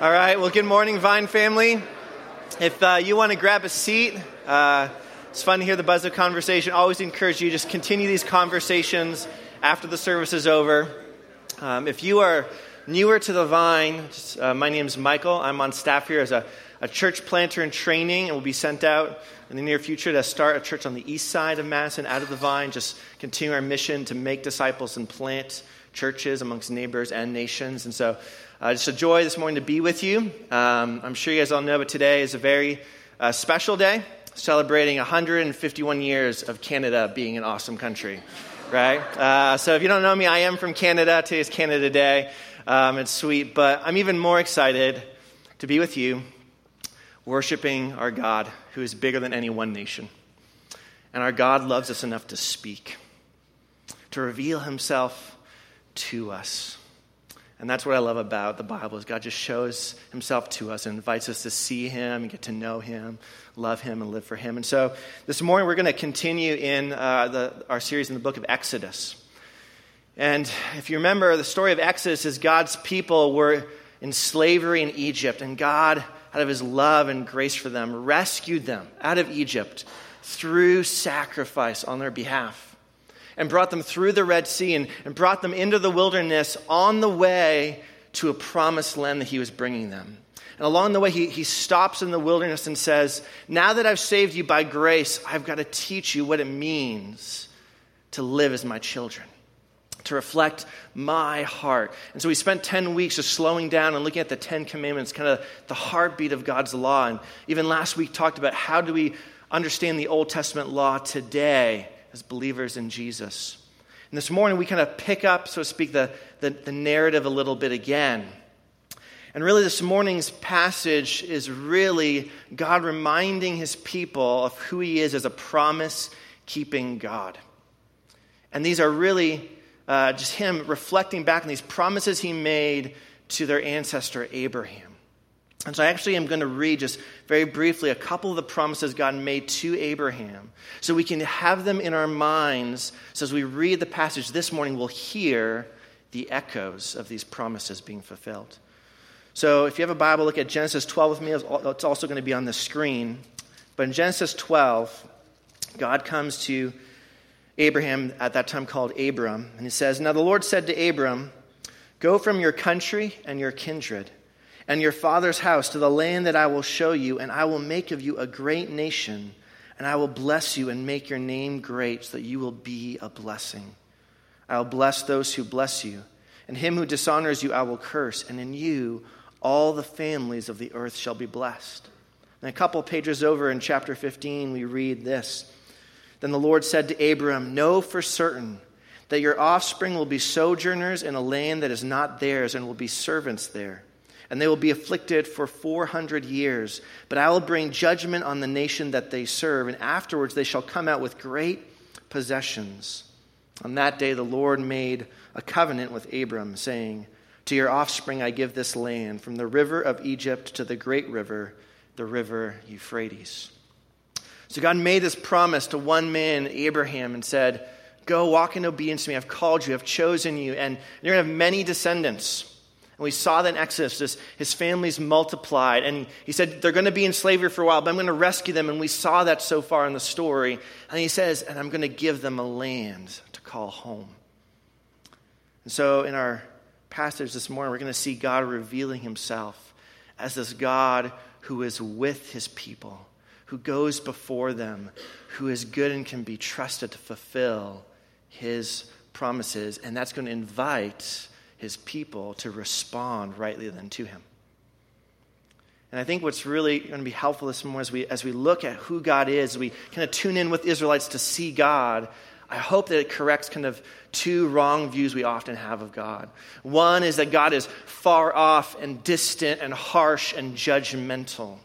All right, well, good morning, Vine family. If uh, you want to grab a seat, uh, it's fun to hear the buzz of conversation. Always encourage you to just continue these conversations after the service is over. Um, if you are newer to the Vine, just, uh, my name is Michael. I'm on staff here as a, a church planter in training and will be sent out in the near future to start a church on the east side of Madison, out of the Vine, just continue our mission to make disciples and plant churches amongst neighbors and nations. And so uh, just a joy this morning to be with you. Um, I'm sure you guys all know, but today is a very uh, special day, celebrating 151 years of Canada being an awesome country, right? Uh, so if you don't know me, I am from Canada. Today is Canada Day. Um, it's sweet, but I'm even more excited to be with you, worshiping our God who is bigger than any one nation. And our God loves us enough to speak, to reveal himself to us. And that's what I love about the Bible is God just shows himself to us and invites us to see him and get to know him, love him, and live for him. And so this morning we're going to continue in uh, the, our series in the book of Exodus. And if you remember, the story of Exodus is God's people were in slavery in Egypt, and God, out of his love and grace for them, rescued them out of Egypt through sacrifice on their behalf and brought them through the Red Sea and, and brought them into the wilderness on the way to a promised land that he was bringing them. And along the way, he, he stops in the wilderness and says, Now that I've saved you by grace, I've got to teach you what it means to live as my children, to reflect my heart. And so we spent 10 weeks just slowing down and looking at the 10 commandments, kind of the heartbeat of God's law. And even last week talked about how do we understand the Old Testament law today as believers in Jesus. And this morning, we kind of pick up, so to speak, the, the, the narrative a little bit again. And really, this morning's passage is really God reminding his people of who he is as a promise keeping God. And these are really uh, just him reflecting back on these promises he made to their ancestor Abraham. And so I actually am going to read just very briefly a couple of the promises God made to Abraham so we can have them in our minds. So as we read the passage this morning, we'll hear the echoes of these promises being fulfilled. So if you have a Bible, look at Genesis 12 with me. It's also going to be on the screen. But in Genesis 12, God comes to Abraham, at that time called Abram, and he says, Now the Lord said to Abram, Go from your country and your kindred and your father's house to the land that I will show you, and I will make of you a great nation, and I will bless you and make your name great, so that you will be a blessing. I will bless those who bless you, and him who dishonors you I will curse, and in you all the families of the earth shall be blessed. And a couple pages over in chapter 15, we read this Then the Lord said to Abram, Know for certain that your offspring will be sojourners in a land that is not theirs, and will be servants there and they will be afflicted for 400 years. But I will bring judgment on the nation that they serve, and afterwards they shall come out with great possessions. On that day, the Lord made a covenant with Abram, saying, To your offspring I give this land, from the river of Egypt to the great river, the river Euphrates. So God made this promise to one man, Abraham, and said, Go walk in obedience to me. I've called you, I've chosen you, and you're going to have many descendants. And we saw that in Exodus, his families multiplied. And he said, They're going to be in slavery for a while, but I'm going to rescue them. And we saw that so far in the story. And he says, And I'm going to give them a land to call home. And so in our passage this morning, we're going to see God revealing himself as this God who is with his people, who goes before them, who is good and can be trusted to fulfill his promises. And that's going to invite his people to respond rightly then to him. And I think what's really going to be helpful this morning as we, as we look at who God is, we kind of tune in with Israelites to see God. I hope that it corrects kind of two wrong views we often have of God. One is that God is far off and distant and harsh and judgmental.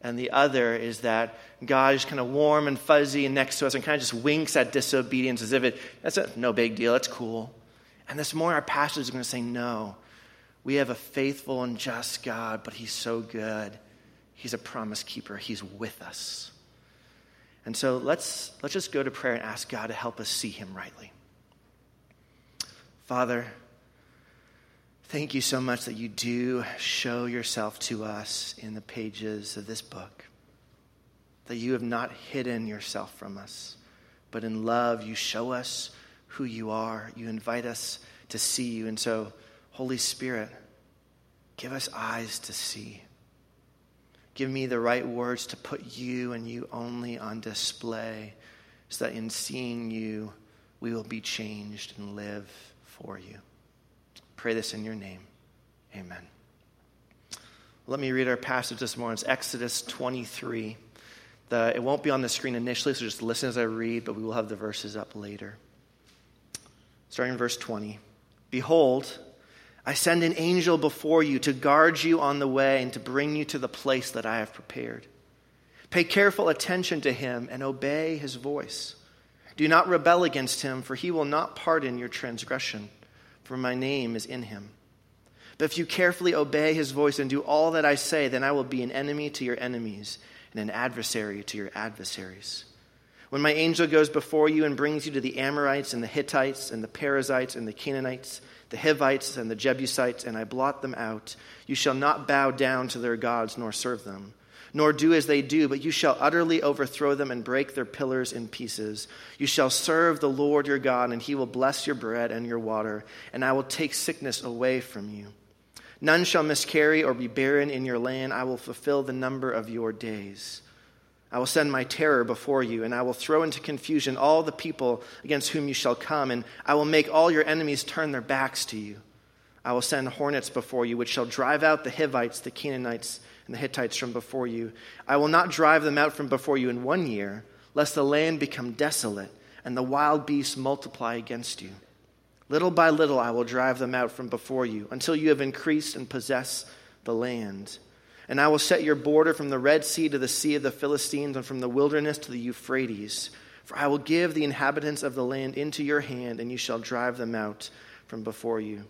And the other is that God is kind of warm and fuzzy and next to us and kind of just winks at disobedience as if it, that's a, no big deal, it's cool. And this morning, our pastor is going to say, No, we have a faithful and just God, but He's so good. He's a promise keeper, He's with us. And so let's, let's just go to prayer and ask God to help us see Him rightly. Father, Thank you so much that you do show yourself to us in the pages of this book. That you have not hidden yourself from us, but in love you show us who you are. You invite us to see you. And so, Holy Spirit, give us eyes to see. Give me the right words to put you and you only on display so that in seeing you, we will be changed and live for you. Pray this in your name. Amen. Let me read our passage this morning. It's Exodus 23. The, it won't be on the screen initially, so just listen as I read, but we will have the verses up later. Starting in verse 20. Behold, I send an angel before you to guard you on the way and to bring you to the place that I have prepared. Pay careful attention to him and obey his voice. Do not rebel against him, for he will not pardon your transgression, for my name is in him. But if you carefully obey his voice and do all that I say, then I will be an enemy to your enemies and an adversary to your adversaries. When my angel goes before you and brings you to the Amorites and the Hittites and the Perizzites and the Canaanites, the Hivites and the Jebusites, and I blot them out. You shall not bow down to their gods nor serve them, nor do as they do, but you shall utterly overthrow them and break their pillars in pieces. You shall serve the Lord your God, and he will bless your bread and your water, and I will take sickness away from you. None shall miscarry or be barren in your land. I will fulfill the number of your days. I will send my terror before you, and I will throw into confusion all the people against whom you shall come, and I will make all your enemies turn their backs to you. I will send hornets before you, which shall drive out the Hivites, the Canaanites, and the Hittites from before you. I will not drive them out from before you in one year, lest the land become desolate and the wild beasts multiply against you. Little by little I will drive them out from before you, until you have increased and possess the land. And I will set your border from the Red Sea to the Sea of the Philistines, and from the wilderness to the Euphrates. For I will give the inhabitants of the land into your hand, and you shall drive them out from before you.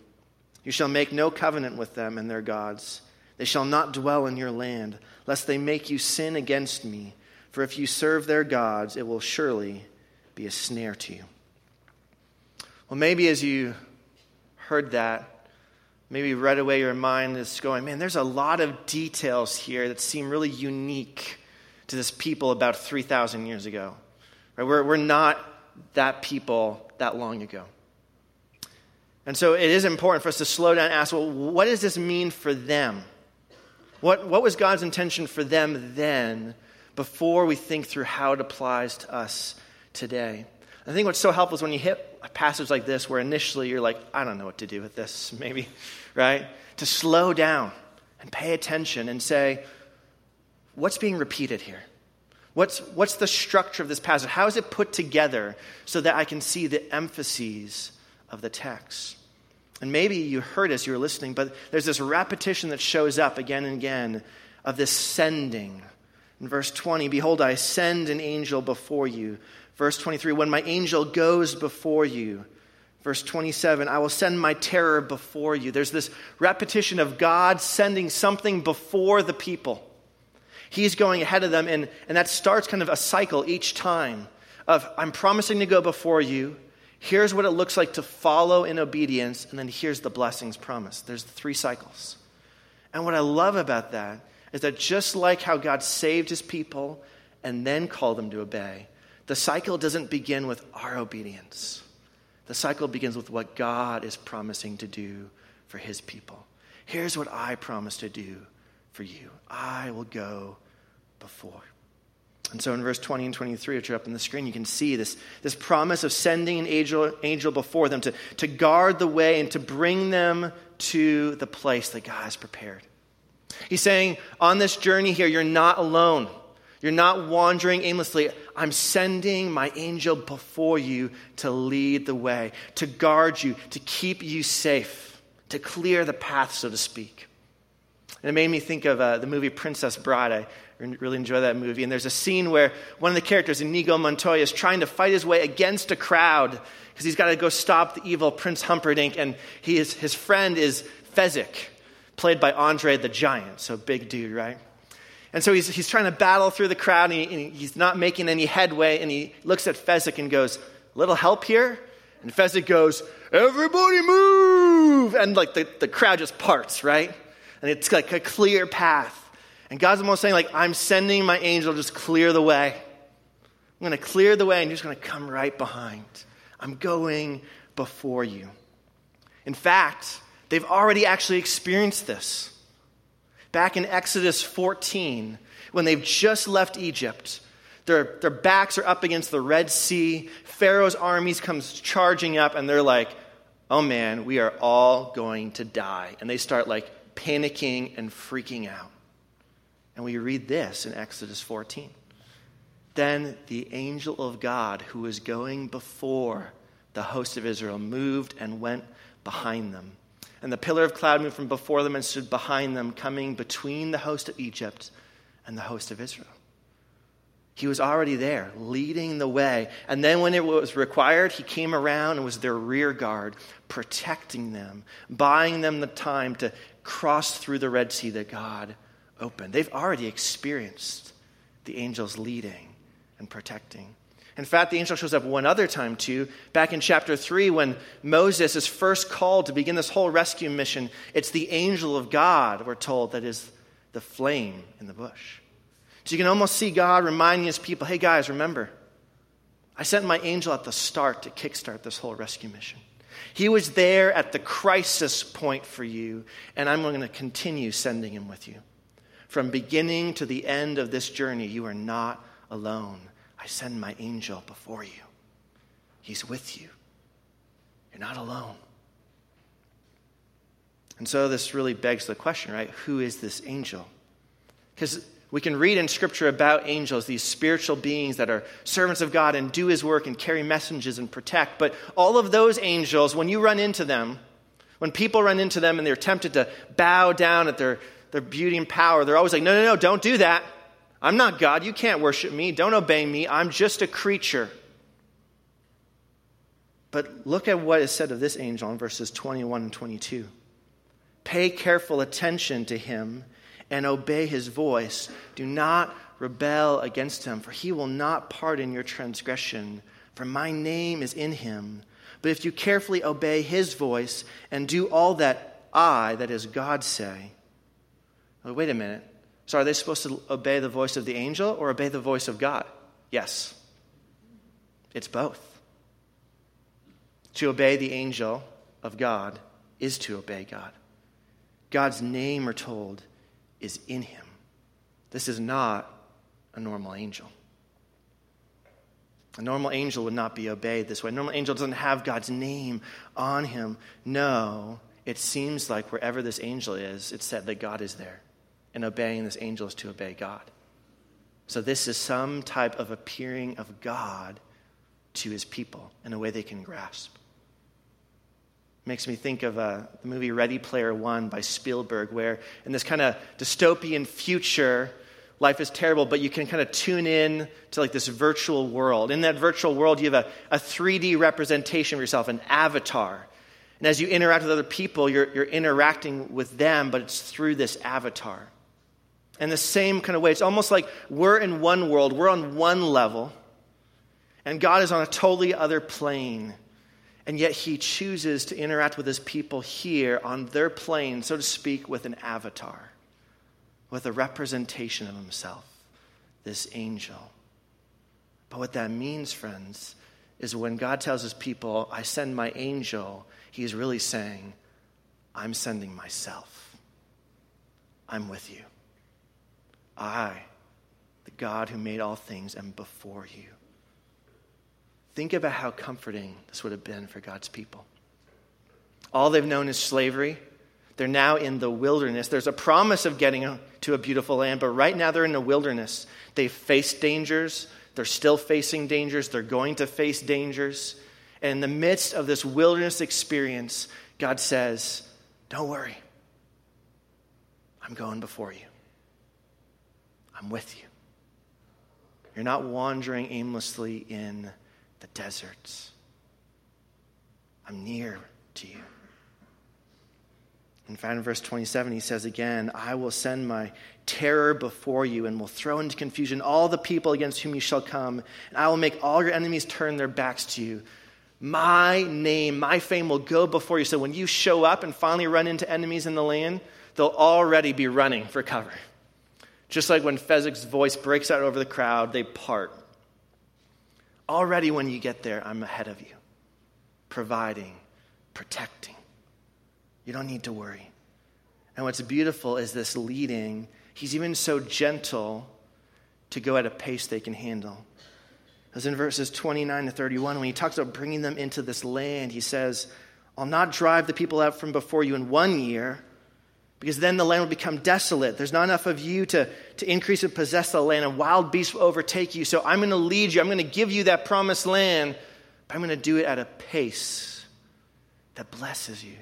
You shall make no covenant with them and their gods. They shall not dwell in your land, lest they make you sin against me. For if you serve their gods, it will surely be a snare to you. Well, maybe as you heard that, maybe right away your mind is going, man, there's a lot of details here that seem really unique to this people about 3,000 years ago. Right? We're, we're not that people that long ago. And so it is important for us to slow down and ask, well, what does this mean for them? What, what was God's intention for them then before we think through how it applies to us today? I think what's so helpful is when you hit passage like this where initially you're like, I don't know what to do with this, maybe, right? To slow down and pay attention and say, what's being repeated here? What's, what's the structure of this passage? How is it put together so that I can see the emphases of the text? And maybe you heard as you were listening, but there's this repetition that shows up again and again of this sending. In verse 20, behold, I send an angel before you Verse 23 When my angel goes before you. Verse 27 I will send my terror before you. There's this repetition of God sending something before the people. He's going ahead of them, and, and that starts kind of a cycle each time of I'm promising to go before you. Here's what it looks like to follow in obedience, and then here's the blessings promised. There's the three cycles. And what I love about that is that just like how God saved his people and then called them to obey, the cycle doesn't begin with our obedience. The cycle begins with what God is promising to do for his people. Here's what I promise to do for you I will go before. And so in verse 20 and 23, which are up on the screen, you can see this, this promise of sending an angel, angel before them to, to guard the way and to bring them to the place that God has prepared. He's saying, on this journey here, you're not alone. You're not wandering aimlessly. I'm sending my angel before you to lead the way, to guard you, to keep you safe, to clear the path, so to speak. And it made me think of uh, the movie Princess Bride. I really enjoy that movie. And there's a scene where one of the characters, Inigo Montoya, is trying to fight his way against a crowd because he's got to go stop the evil Prince Humperdinck. And he is, his friend is Fezzik, played by Andre the Giant. So big dude, right? And so he's, he's trying to battle through the crowd, and, he, and he's not making any headway. And he looks at Fezzik and goes, Little help here? And Fezzik goes, everybody move. And like the, the crowd just parts, right? And it's like a clear path. And God's almost saying, like, I'm sending my angel, just clear the way. I'm going to clear the way, and you're just going to come right behind. I'm going before you. In fact, they've already actually experienced this. Back in Exodus 14, when they've just left Egypt, their, their backs are up against the Red Sea. Pharaoh's armies comes charging up, and they're like, oh man, we are all going to die. And they start like panicking and freaking out. And we read this in Exodus 14. Then the angel of God, who was going before the host of Israel, moved and went behind them. And the pillar of cloud moved from before them and stood behind them, coming between the host of Egypt and the host of Israel. He was already there, leading the way. And then, when it was required, he came around and was their rear guard, protecting them, buying them the time to cross through the Red Sea that God opened. They've already experienced the angels leading and protecting. In fact, the angel shows up one other time too. Back in chapter 3, when Moses is first called to begin this whole rescue mission, it's the angel of God, we're told, that is the flame in the bush. So you can almost see God reminding his people hey, guys, remember, I sent my angel at the start to kickstart this whole rescue mission. He was there at the crisis point for you, and I'm going to continue sending him with you. From beginning to the end of this journey, you are not alone. I send my angel before you. He's with you. You're not alone. And so this really begs the question, right? Who is this angel? Because we can read in Scripture about angels, these spiritual beings that are servants of God and do His work and carry messages and protect. But all of those angels, when you run into them, when people run into them and they're tempted to bow down at their, their beauty and power, they're always like, no, no, no, don't do that. I'm not God. You can't worship me. Don't obey me. I'm just a creature. But look at what is said of this angel in verses 21 and 22. Pay careful attention to him and obey his voice. Do not rebel against him, for he will not pardon your transgression, for my name is in him. But if you carefully obey his voice and do all that I, that is God, say, wait a minute. So are they supposed to obey the voice of the angel or obey the voice of God? Yes. It's both. To obey the angel of God is to obey God. God's name, we're told, is in him. This is not a normal angel. A normal angel would not be obeyed this way. A normal angel doesn't have God's name on him. No, it seems like wherever this angel is, it's said that God is there. And obeying this angel is to obey God. So this is some type of appearing of God to his people in a way they can grasp. Makes me think of uh, the movie Ready Player One by Spielberg, where in this kind of dystopian future, life is terrible, but you can kind of tune in to like this virtual world. In that virtual world, you have a, a 3D representation of yourself, an avatar. And as you interact with other people, you're, you're interacting with them, but it's through this avatar. And the same kind of way, it's almost like we're in one world, we're on one level, and God is on a totally other plane. And yet he chooses to interact with his people here on their plane, so to speak, with an avatar, with a representation of himself, this angel. But what that means, friends, is when God tells his people, I send my angel, he's really saying, I'm sending myself. I'm with you. I, the God who made all things, am before you. Think about how comforting this would have been for God's people. All they've known is slavery. They're now in the wilderness. There's a promise of getting to a beautiful land, but right now they're in the wilderness. They've faced dangers. They're still facing dangers. They're going to face dangers. And in the midst of this wilderness experience, God says, Don't worry. I'm going before you. I'm with you. You're not wandering aimlessly in the deserts. I'm near to you. In fact, in verse 27, he says again, I will send my terror before you and will throw into confusion all the people against whom you shall come, and I will make all your enemies turn their backs to you. My name, my fame will go before you. So when you show up and finally run into enemies in the land, they'll already be running for cover. Just like when Fezzik's voice breaks out over the crowd, they part. Already when you get there, I'm ahead of you, providing, protecting. You don't need to worry. And what's beautiful is this leading. He's even so gentle to go at a pace they can handle. As in verses 29 to 31, when he talks about bringing them into this land, he says, I'll not drive the people out from before you in one year, because then the land will become desolate. There's not enough of you to, to increase and possess the land, and wild beasts will overtake you. So I'm going to lead you. I'm going to give you that promised land, but I'm going to do it at a pace that blesses you,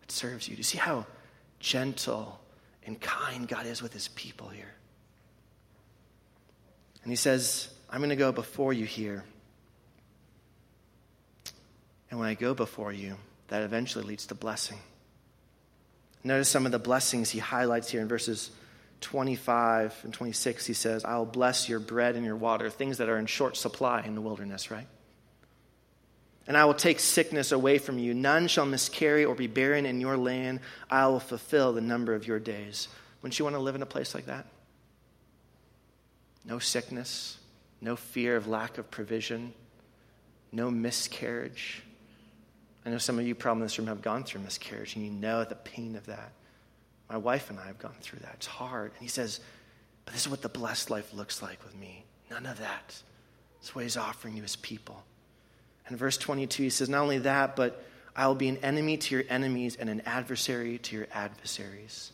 that serves you. Do you see how gentle and kind God is with his people here? And he says, I'm going to go before you here. And when I go before you, that eventually leads to blessing. Notice some of the blessings he highlights here in verses 25 and 26. He says, I'll bless your bread and your water, things that are in short supply in the wilderness, right? And I will take sickness away from you. None shall miscarry or be barren in your land. I will fulfill the number of your days. Wouldn't you want to live in a place like that? No sickness, no fear of lack of provision, no miscarriage. I know some of you probably in this room have gone through miscarriage and you know the pain of that. My wife and I have gone through that. It's hard. And he says, But this is what the blessed life looks like with me. None of that. That's what he's offering you as people. And verse 22, he says, Not only that, but I will be an enemy to your enemies and an adversary to your adversaries.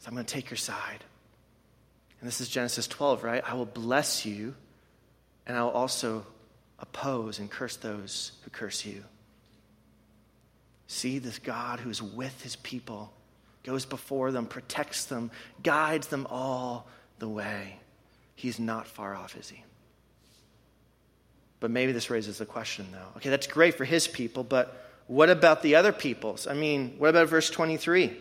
So I'm going to take your side. And this is Genesis 12, right? I will bless you, and I will also oppose and curse those who curse you. See this God who is with his people, goes before them, protects them, guides them all the way. He's not far off, is he? But maybe this raises a question, though. Okay, that's great for his people, but what about the other peoples? I mean, what about verse 23?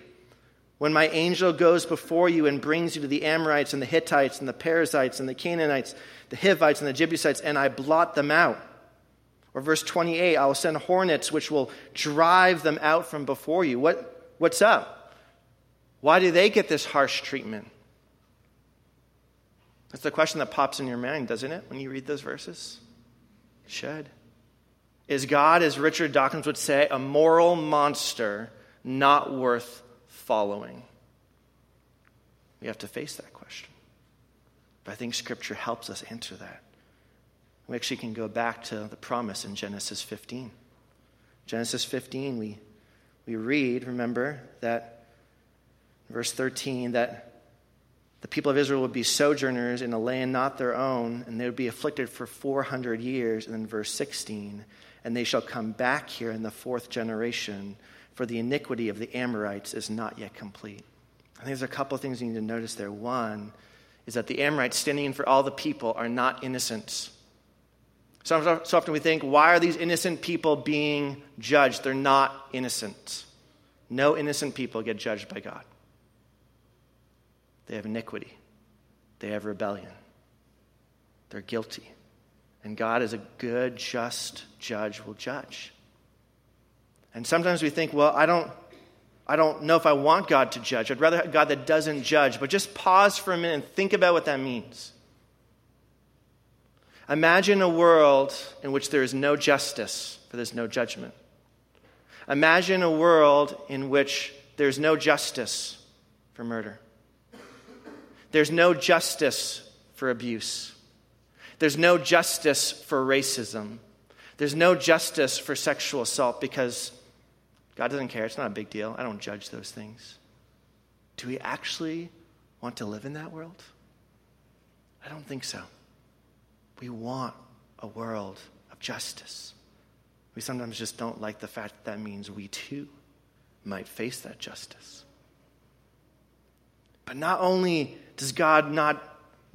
When my angel goes before you and brings you to the Amorites and the Hittites and the Perizzites and the Canaanites, the Hivites and the Jebusites, and I blot them out. Or verse 28, I will send hornets which will drive them out from before you. What, what's up? Why do they get this harsh treatment? That's the question that pops in your mind, doesn't it, when you read those verses? Should. Is God, as Richard Dawkins would say, a moral monster not worth following? We have to face that question. But I think Scripture helps us answer that. We actually can go back to the promise in Genesis 15. Genesis 15, we, we read, remember, that verse 13, that the people of Israel would be sojourners in a land not their own, and they would be afflicted for 400 years. And then verse 16, and they shall come back here in the fourth generation for the iniquity of the Amorites is not yet complete. I think there's a couple of things you need to notice there. One is that the Amorites, standing in for all the people, are not innocent. So, so often we think, why are these innocent people being judged? They're not innocent. No innocent people get judged by God. They have iniquity, they have rebellion, they're guilty. And God, as a good, just judge, will judge. And sometimes we think, well, I don't, I don't know if I want God to judge. I'd rather have God that doesn't judge. But just pause for a minute and think about what that means. Imagine a world in which there is no justice, for there's no judgment. Imagine a world in which there's no justice for murder. There's no justice for abuse. There's no justice for racism. There's no justice for sexual assault because God doesn't care. It's not a big deal. I don't judge those things. Do we actually want to live in that world? I don't think so. We want a world of justice. We sometimes just don't like the fact that that means we too might face that justice. But not only does God not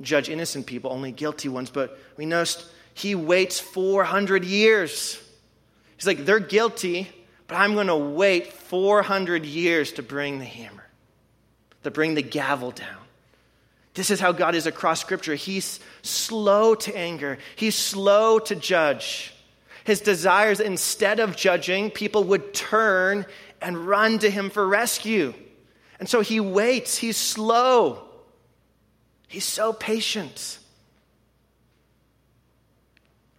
judge innocent people, only guilty ones, but we noticed he waits 400 years. He's like, they're guilty but I'm going to wait 400 years to bring the hammer, to bring the gavel down. This is how God is across Scripture. He's slow to anger, He's slow to judge. His desires, instead of judging, people would turn and run to him for rescue. And so he waits, he's slow, he's so patient.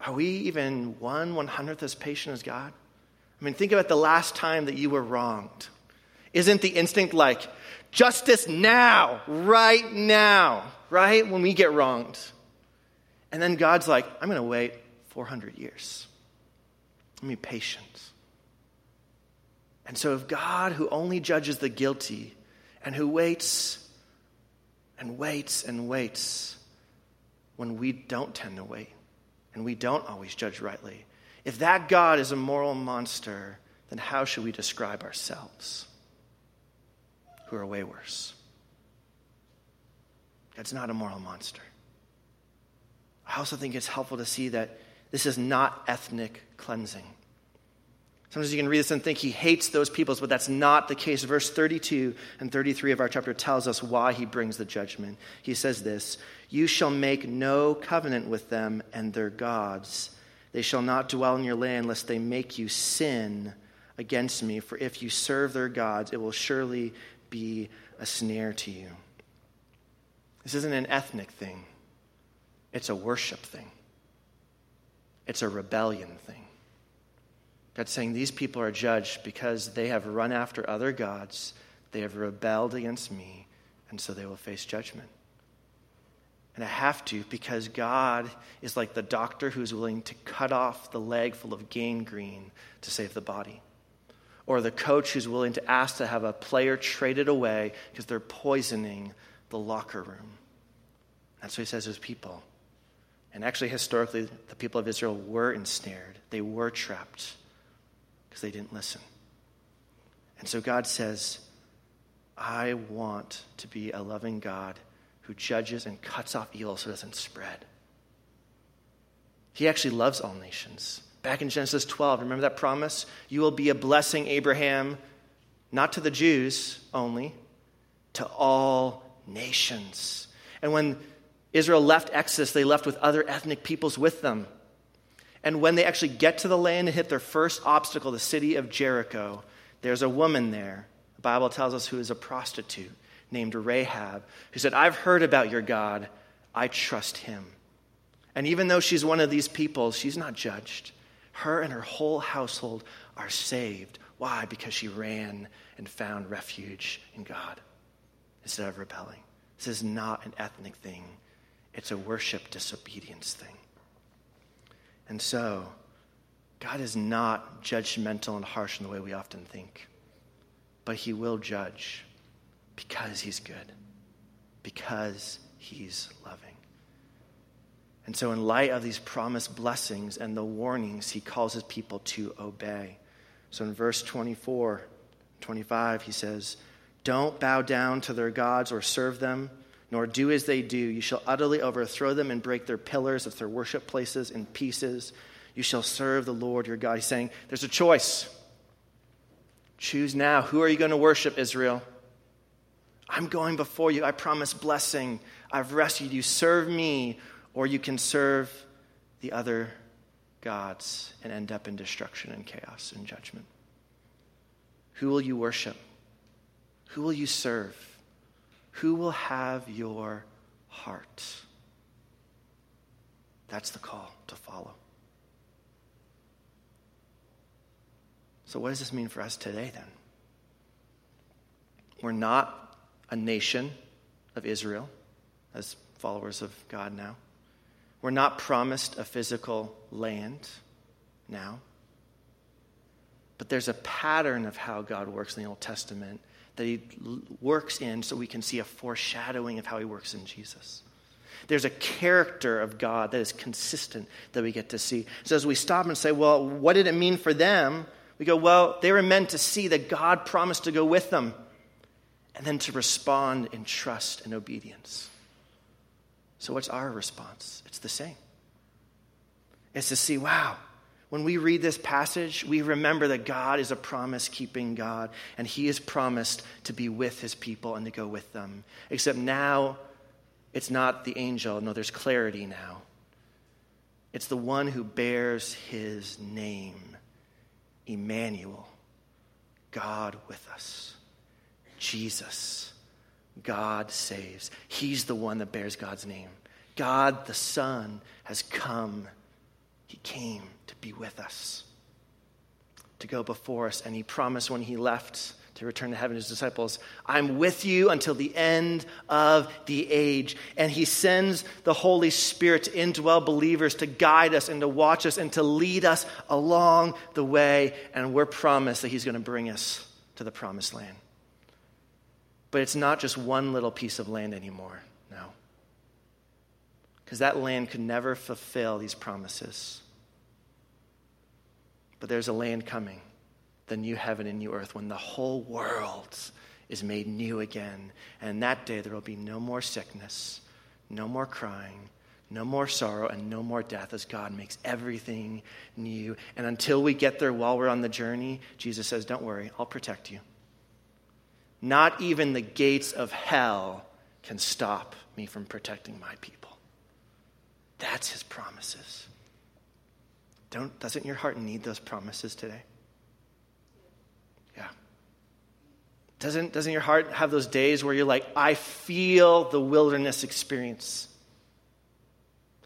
Are we even one one hundredth as patient as God? I mean, think about the last time that you were wronged. Isn't the instinct like, justice now, right now, right? When we get wronged. And then God's like, I'm going to wait 400 years. Let me be patient. And so, if God, who only judges the guilty and who waits and waits and waits when we don't tend to wait and we don't always judge rightly, if that God is a moral monster, then how should we describe ourselves who are way worse? God's not a moral monster. I also think it's helpful to see that this is not ethnic cleansing. Sometimes you can read this and think he hates those peoples, but that's not the case. Verse 32 and 33 of our chapter tells us why he brings the judgment. He says this You shall make no covenant with them and their gods. They shall not dwell in your land, lest they make you sin against me. For if you serve their gods, it will surely be a snare to you. This isn't an ethnic thing, it's a worship thing, it's a rebellion thing. God's saying these people are judged because they have run after other gods, they have rebelled against me, and so they will face judgment. And I have to because God is like the doctor who's willing to cut off the leg full of gangrene to save the body. Or the coach who's willing to ask to have a player traded away because they're poisoning the locker room. That's what he says to his people. And actually, historically, the people of Israel were ensnared, they were trapped because they didn't listen. And so God says, I want to be a loving God who judges and cuts off evil so it doesn't spread. He actually loves all nations. Back in Genesis 12, remember that promise? You will be a blessing, Abraham, not to the Jews only, to all nations. And when Israel left Exodus, they left with other ethnic peoples with them. And when they actually get to the land and hit their first obstacle, the city of Jericho, there's a woman there. The Bible tells us who is a prostitute named Rahab, who said, I've heard about your God. I trust him. And even though she's one of these people, she's not judged. Her and her whole household are saved. Why? Because she ran and found refuge in God instead of rebelling. This is not an ethnic thing, it's a worship disobedience thing. And so, God is not judgmental and harsh in the way we often think, but He will judge because He's good, because He's loving. And so, in light of these promised blessings and the warnings, He calls His people to obey. So, in verse 24, 25, He says, Don't bow down to their gods or serve them nor do as they do. You shall utterly overthrow them and break their pillars of their worship places in pieces. You shall serve the Lord your God. He's saying there's a choice. Choose now. Who are you going to worship, Israel? I'm going before you. I promise blessing. I've rescued you. Serve me, or you can serve the other gods and end up in destruction and chaos and judgment. Who will you worship? Who will you serve? Who will have your heart? That's the call to follow. So, what does this mean for us today then? We're not a nation of Israel as followers of God now. We're not promised a physical land now. But there's a pattern of how God works in the Old Testament that he works in so we can see a foreshadowing of how he works in Jesus. There's a character of God that is consistent that we get to see. So as we stop and say, well, what did it mean for them? We go, well, they were meant to see that God promised to go with them and then to respond in trust and obedience. So what's our response? It's the same. It's to see, wow, when we read this passage, we remember that God is a promise keeping God, and He has promised to be with His people and to go with them. Except now, it's not the angel. No, there's clarity now. It's the one who bears his name, Emmanuel, God with us. Jesus, God saves. He's the one that bears God's name. God the Son has come. He came to be with us, to go before us, and he promised when he left to return to heaven his disciples, I'm with you until the end of the age. And he sends the Holy Spirit to indwell believers to guide us and to watch us and to lead us along the way. And we're promised that he's going to bring us to the promised land. But it's not just one little piece of land anymore, no. Because that land could never fulfill these promises. But there's a land coming the new heaven and new earth when the whole world is made new again. And that day there will be no more sickness, no more crying, no more sorrow, and no more death as God makes everything new. And until we get there while we're on the journey, Jesus says, Don't worry, I'll protect you. Not even the gates of hell can stop me from protecting my people. That's his promises. Don't, doesn't your heart need those promises today? Yeah. Doesn't, doesn't your heart have those days where you're like, I feel the wilderness experience?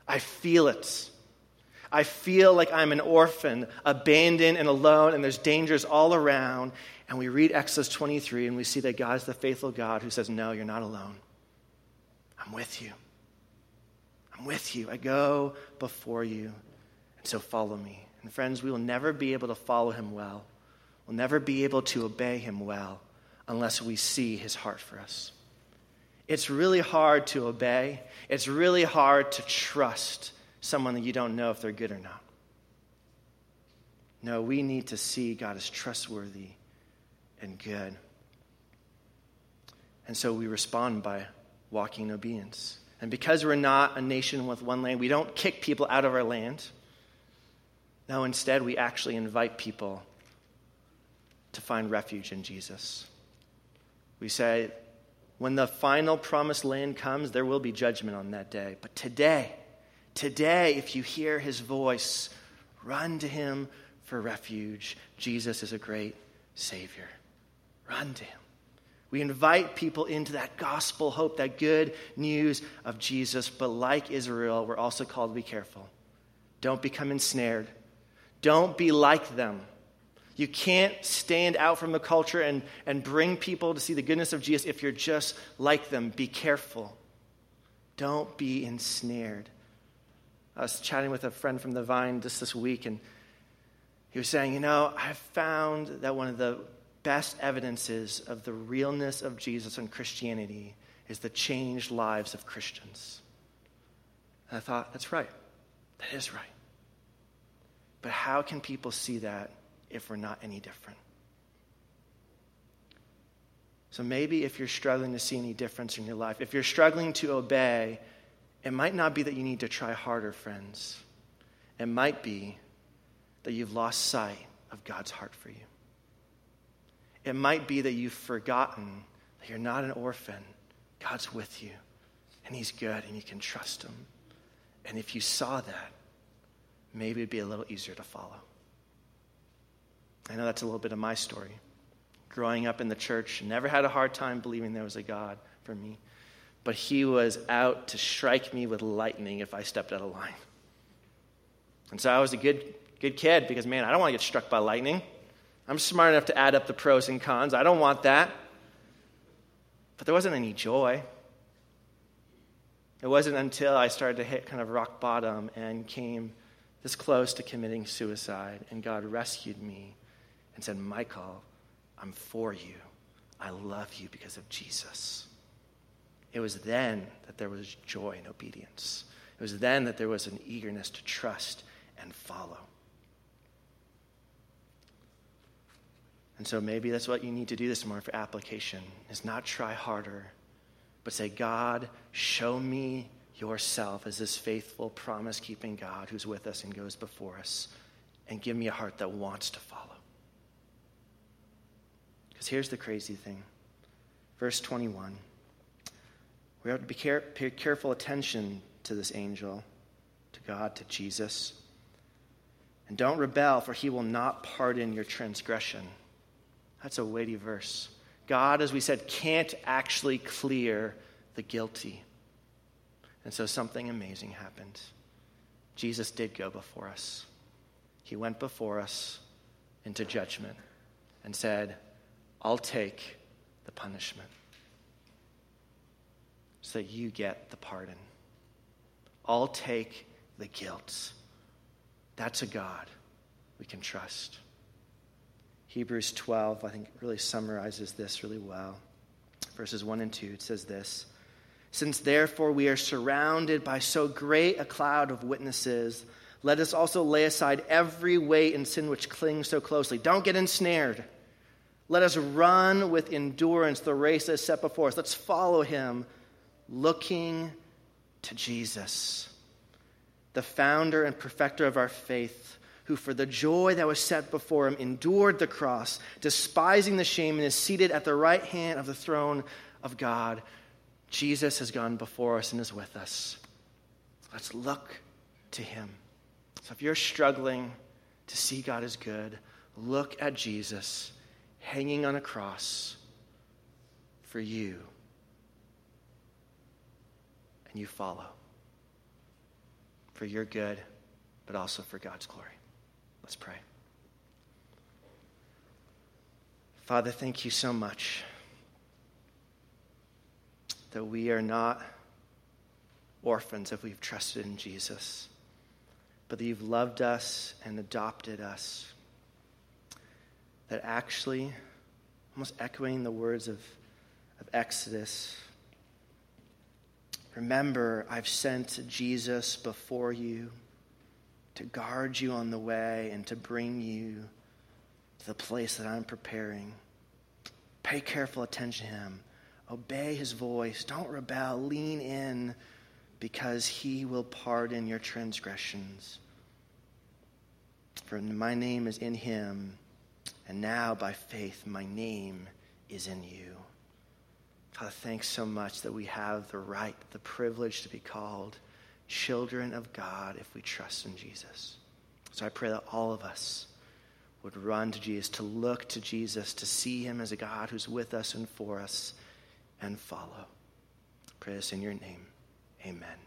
I feel it. I feel like I'm an orphan, abandoned and alone, and there's dangers all around. And we read Exodus 23 and we see that God is the faithful God who says, No, you're not alone. I'm with you. I'm with you. I go before you. And so follow me. And friends, we will never be able to follow him well. We'll never be able to obey him well unless we see his heart for us. It's really hard to obey, it's really hard to trust someone that you don't know if they're good or not. No, we need to see God as trustworthy and good. And so we respond by walking in obedience. And because we're not a nation with one land, we don't kick people out of our land. No, instead, we actually invite people to find refuge in Jesus. We say, when the final promised land comes, there will be judgment on that day. But today, today, if you hear his voice, run to him for refuge. Jesus is a great Savior. Run to him. We invite people into that gospel hope, that good news of Jesus. But like Israel, we're also called to be careful. Don't become ensnared. Don't be like them. You can't stand out from the culture and, and bring people to see the goodness of Jesus if you're just like them. Be careful. Don't be ensnared. I was chatting with a friend from the Vine just this week, and he was saying, You know, I've found that one of the best evidences of the realness of Jesus and Christianity is the changed lives of Christians. And I thought, That's right. That is right. But how can people see that if we're not any different. So maybe if you're struggling to see any difference in your life, if you're struggling to obey, it might not be that you need to try harder, friends. It might be that you've lost sight of God's heart for you. It might be that you've forgotten that you're not an orphan. God's with you, and He's good, and you can trust Him. And if you saw that, maybe it'd be a little easier to follow. I know that's a little bit of my story. Growing up in the church, never had a hard time believing there was a God for me. But he was out to strike me with lightning if I stepped out of line. And so I was a good, good kid because, man, I don't want to get struck by lightning. I'm smart enough to add up the pros and cons. I don't want that. But there wasn't any joy. It wasn't until I started to hit kind of rock bottom and came this close to committing suicide, and God rescued me and said, Michael, I'm for you. I love you because of Jesus. It was then that there was joy and obedience. It was then that there was an eagerness to trust and follow. And so maybe that's what you need to do this morning for application is not try harder, but say, God, show me yourself as this faithful, promise keeping God who's with us and goes before us, and give me a heart that wants to follow. Because here's the crazy thing. Verse 21. We have to be care- pay careful attention to this angel. to God, to Jesus. And don't rebel, for he will not pardon your transgression. That's a weighty verse. God, as we said, can't actually clear the guilty. And so something amazing happened. Jesus did go before us. He went before us into judgment and said, I'll take the punishment so that you get the pardon. I'll take the guilt. That's a God we can trust. Hebrews 12, I think, really summarizes this really well. Verses 1 and 2, it says this Since therefore we are surrounded by so great a cloud of witnesses, let us also lay aside every weight and sin which clings so closely. Don't get ensnared. Let us run with endurance the race that is set before us. Let's follow him, looking to Jesus, the founder and perfecter of our faith, who for the joy that was set before him endured the cross, despising the shame, and is seated at the right hand of the throne of God. Jesus has gone before us and is with us. Let's look to him. So if you're struggling to see God as good, look at Jesus hanging on a cross for you. And you follow for your good, but also for God's glory. Let's pray. Father, thank you so much that we are not orphans if we've trusted in Jesus, but that you've loved us and adopted us that actually, almost echoing the words of, of Exodus, remember, I've sent Jesus before you to guard you on the way and to bring you to the place that I'm preparing. Pay careful attention to him. Obey his voice. Don't rebel. Lean in because he will pardon your transgressions. For my name is in him and now, by faith, my name is in you. Father, thanks so much that we have the right, the privilege to be called children of God if we trust in Jesus. So I pray that all of us would run to Jesus, to look to Jesus, to see him as a God who's with us and for us, and follow. I pray this in your name. Amen.